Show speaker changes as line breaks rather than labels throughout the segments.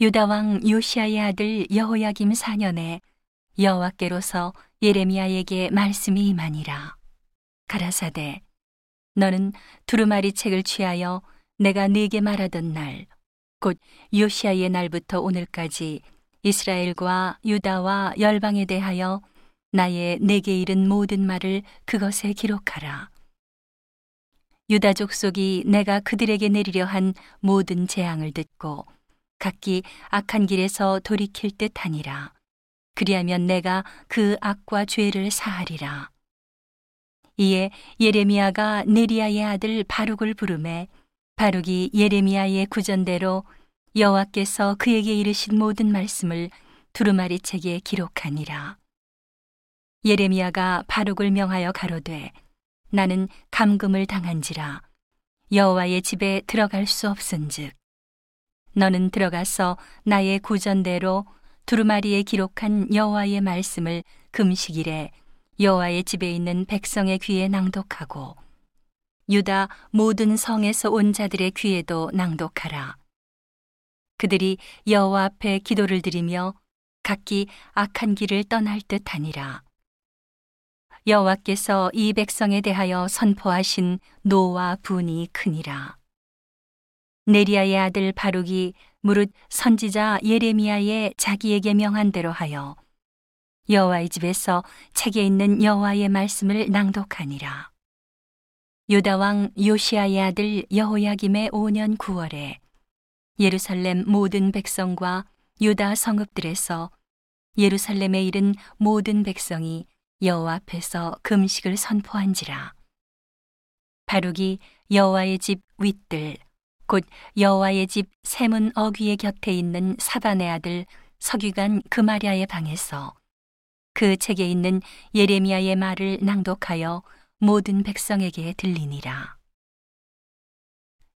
유다 왕 요시아의 아들 여호야김 4년에 여호와께로서 예레미야에게 말씀이 임하니라. 가라사대 너는 두루마리 책을 취하여 내가 네게 말하던 날 곧 요시아의 날부터 오늘까지 이스라엘과 유다와 열방에 대하여 나의 내게 이른 모든 말을 그것에 기록하라. 유다 족 속이 내가 그들에게 내리려 한 모든 재앙을 듣고 각기 악한 길에서 돌이킬 듯 하니라. 그리하면 내가 그 악과 죄를 사하리라. 이에 예레미야가 네리야의 아들 바룩을 부르매 바룩이 예레미야의 구전대로 여호와께서 그에게 이르신 모든 말씀을 두루마리 책에 기록하니라. 예레미야가 바룩을 명하여 가로되 나는 감금을 당한지라 여호와의 집에 들어갈 수 없은즉 너는 들어가서 나의 구전대로 두루마리에 기록한 여호와의 말씀을 금식일에 여호와의 집에 있는 백성의 귀에 낭독하고 유다 모든 성에서 온 자들의 귀에도 낭독하라. 그들이 여호와 앞에 기도를 드리며 각기 악한 길을 떠날 듯하니라. 여호와께서 이 백성에 대하여 선포하신 노와 분이 크니라. 네리아의 아들 바룩이 무릇 선지자 예레미야의 자기에게 명한 대로 하여 여호와의 집에서 책에 있는 여호와의 말씀을 낭독하니라. 유다 왕 요시아의 아들 여호야김의 5년 9월에 예루살렘 모든 백성과 유다 성읍들에서 예루살렘에 이른 모든 백성이 여호와 앞에서 금식을 선포한지라. 바룩이 여호와의 집 윗들 곧 여호와의 집 세문 어귀의 곁에 있는 사반의 아들 서기관 그마랴의 방에서 그 책에 있는 예레미야의 말을 낭독하여 모든 백성에게 들리니라.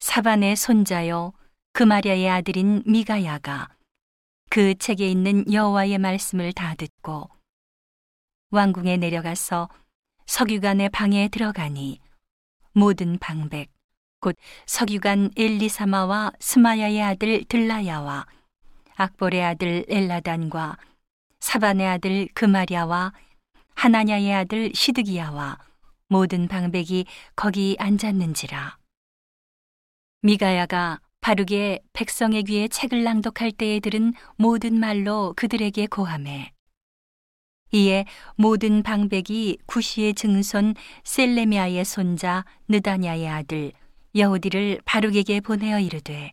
사반의 손자요 그마랴의 아들인 미가야가 그 책에 있는 여호와의 말씀을 다 듣고 왕궁에 내려가서 석유관의 방에 들어가니 모든 방백 곧 석유관 엘리사마와 스마야의 아들 들라야와 악볼의 아들 엘라단과 사반의 아들 그마랴와 하나냐의 아들 시드기야와 모든 방백이 거기 앉았는지라. 미가야가 바르게 백성의 귀에 책을 낭독할 때에 들은 모든 말로 그들에게 고함해. 이에 모든 방백이 구시의 증손 셀레미아의 손자 느다냐의 아들 여우디를 바룩에게 보내어 이르되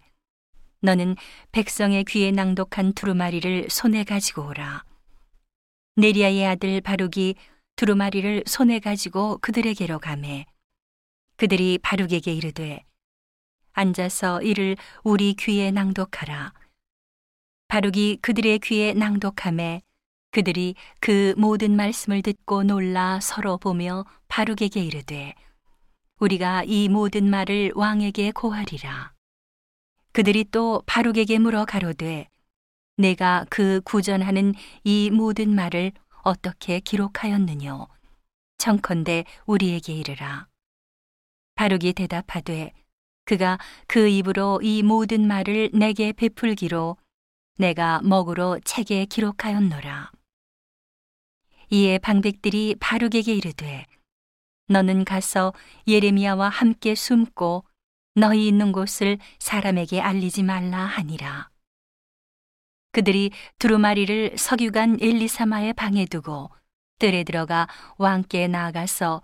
너는 백성의 귀에 낭독한 두루마리를 손에 가지고 오라. 네리아의 아들 바룩이 두루마리를 손에 가지고 그들에게로 가매 그들이 바룩에게 이르되 앉아서 이를 우리 귀에 낭독하라 바룩이 그들의 귀에 낭독함에 그들이 그 모든 말씀을 듣고 놀라 서로 보며 바룩에게 이르되 우리가 이 모든 말을 왕에게 고하리라 그들이 또 바룩에게 물어 가로되 내가 그 구전하는 이 모든 말을 어떻게 기록하였느뇨? 청컨대 우리에게 이르라. 바룩이 대답하되 그가 그 입으로 이 모든 말을 내게 베풀기로 내가 먹으로 책에 기록하였노라. 이에 방백들이 바룩에게 이르되 너는 가서 예레미야와 함께 숨고 너희 있는 곳을 사람에게 알리지 말라 하니라. 그들이 두루마리를 석유관 엘리사마의 방에 두고 뜰에 들어가 왕께 나아가서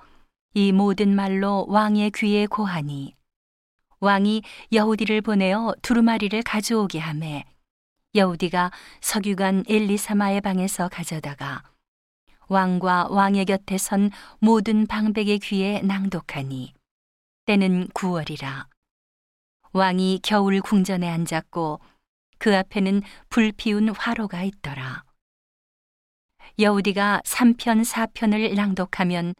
이 모든 말로 왕의 귀에 고하니 왕이 여우디를 보내어 두루마리를 가져오게 하매 여우디가 석유관 엘리사마의 방에서 가져다가 왕과 왕의 곁에 선 모든 방백의 귀에 낭독하니 때는 9월이라 왕이 겨울 궁전에 앉았고 그 앞에는 불 피운 화로가 있더라. 여우디가 3편 4편을 낭독하면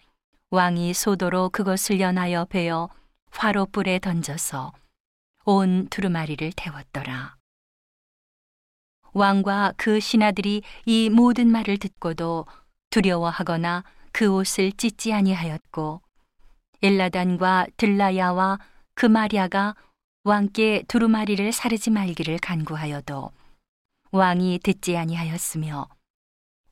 왕이 소도로 그것을 연하여 베어 화로 불에 던져서 온 두루마리를 태웠더라. 왕과 그 신하들이 이 모든 말을 듣고도 두려워하거나 그 옷을 찢지 아니하였고 엘라단과 들라야와 그 마리아가 왕께 두루마리를 사르지 말기를 간구하여도 왕이 듣지 아니하였으며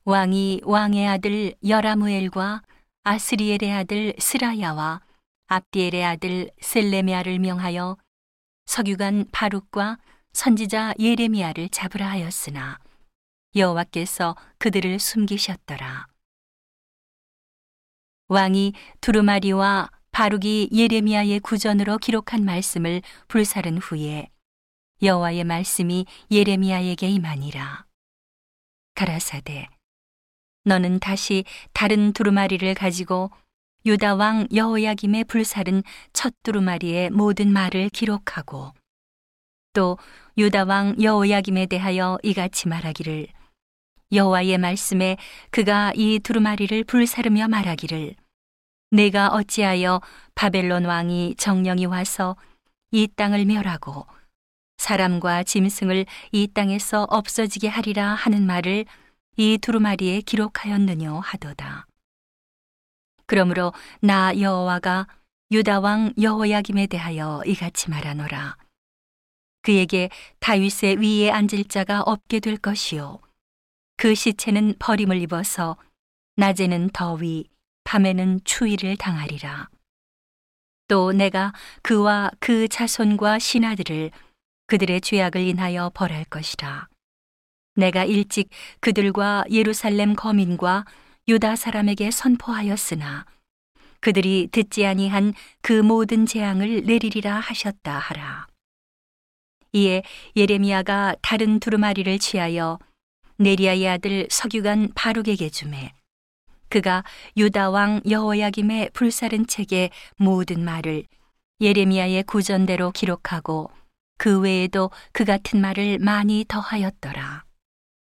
왕이 왕의 아들 여라무엘과 아스리엘의 아들 스라야와 압디엘의 아들 셀레미아를 명하여 서기관 바룩과 선지자 예레미야를 잡으라 하였으나 여호와께서 그들을 숨기셨더라. 왕이 두루마리와 바룩이 예레미야의 구전으로 기록한 말씀을 불사른 후에 여호와의 말씀이 예레미야에게 임하니라. 가라사대 너는 다시 다른 두루마리를 가지고 유다 왕 여호야김의 불살은 첫 두루마리의 모든 말을 기록하고 또 유다 왕 여호야김에 대하여 이같이 말하기를 여호와의 말씀에 그가 이 두루마리를 불사르며 말하기를 내가 어찌하여 바벨론 왕이 정령이 와서 이 땅을 멸하고 사람과 짐승을 이 땅에서 없어지게 하리라 하는 말을 이 두루마리에 기록하였느뇨 하도다. 그러므로 나 여호와가 유다 왕 여호야김에 대하여 이같이 말하노라. 그에게 다윗의 위에 앉을 자가 없게 될 것이요. 그 시체는 버림을 입어서 낮에는 더위, 밤에는 추위를 당하리라. 또 내가 그와 그 자손과 신하들을 그들의 죄악을 인하여 벌할 것이라. 내가 일찍 그들과 예루살렘 거민과 유다 사람에게 선포하였으나 그들이 듣지 아니한 그 모든 재앙을 내리리라 하셨다 하라. 이에 예레미야가 다른 두루마리를 취하여 네리아의 아들 서규관 바룩에게 주매 그가 유다 왕 여호야김의 불사른 책의 모든 말을 예레미야의 구전대로 기록하고 그 외에도 그 같은 말을 많이 더하였더라.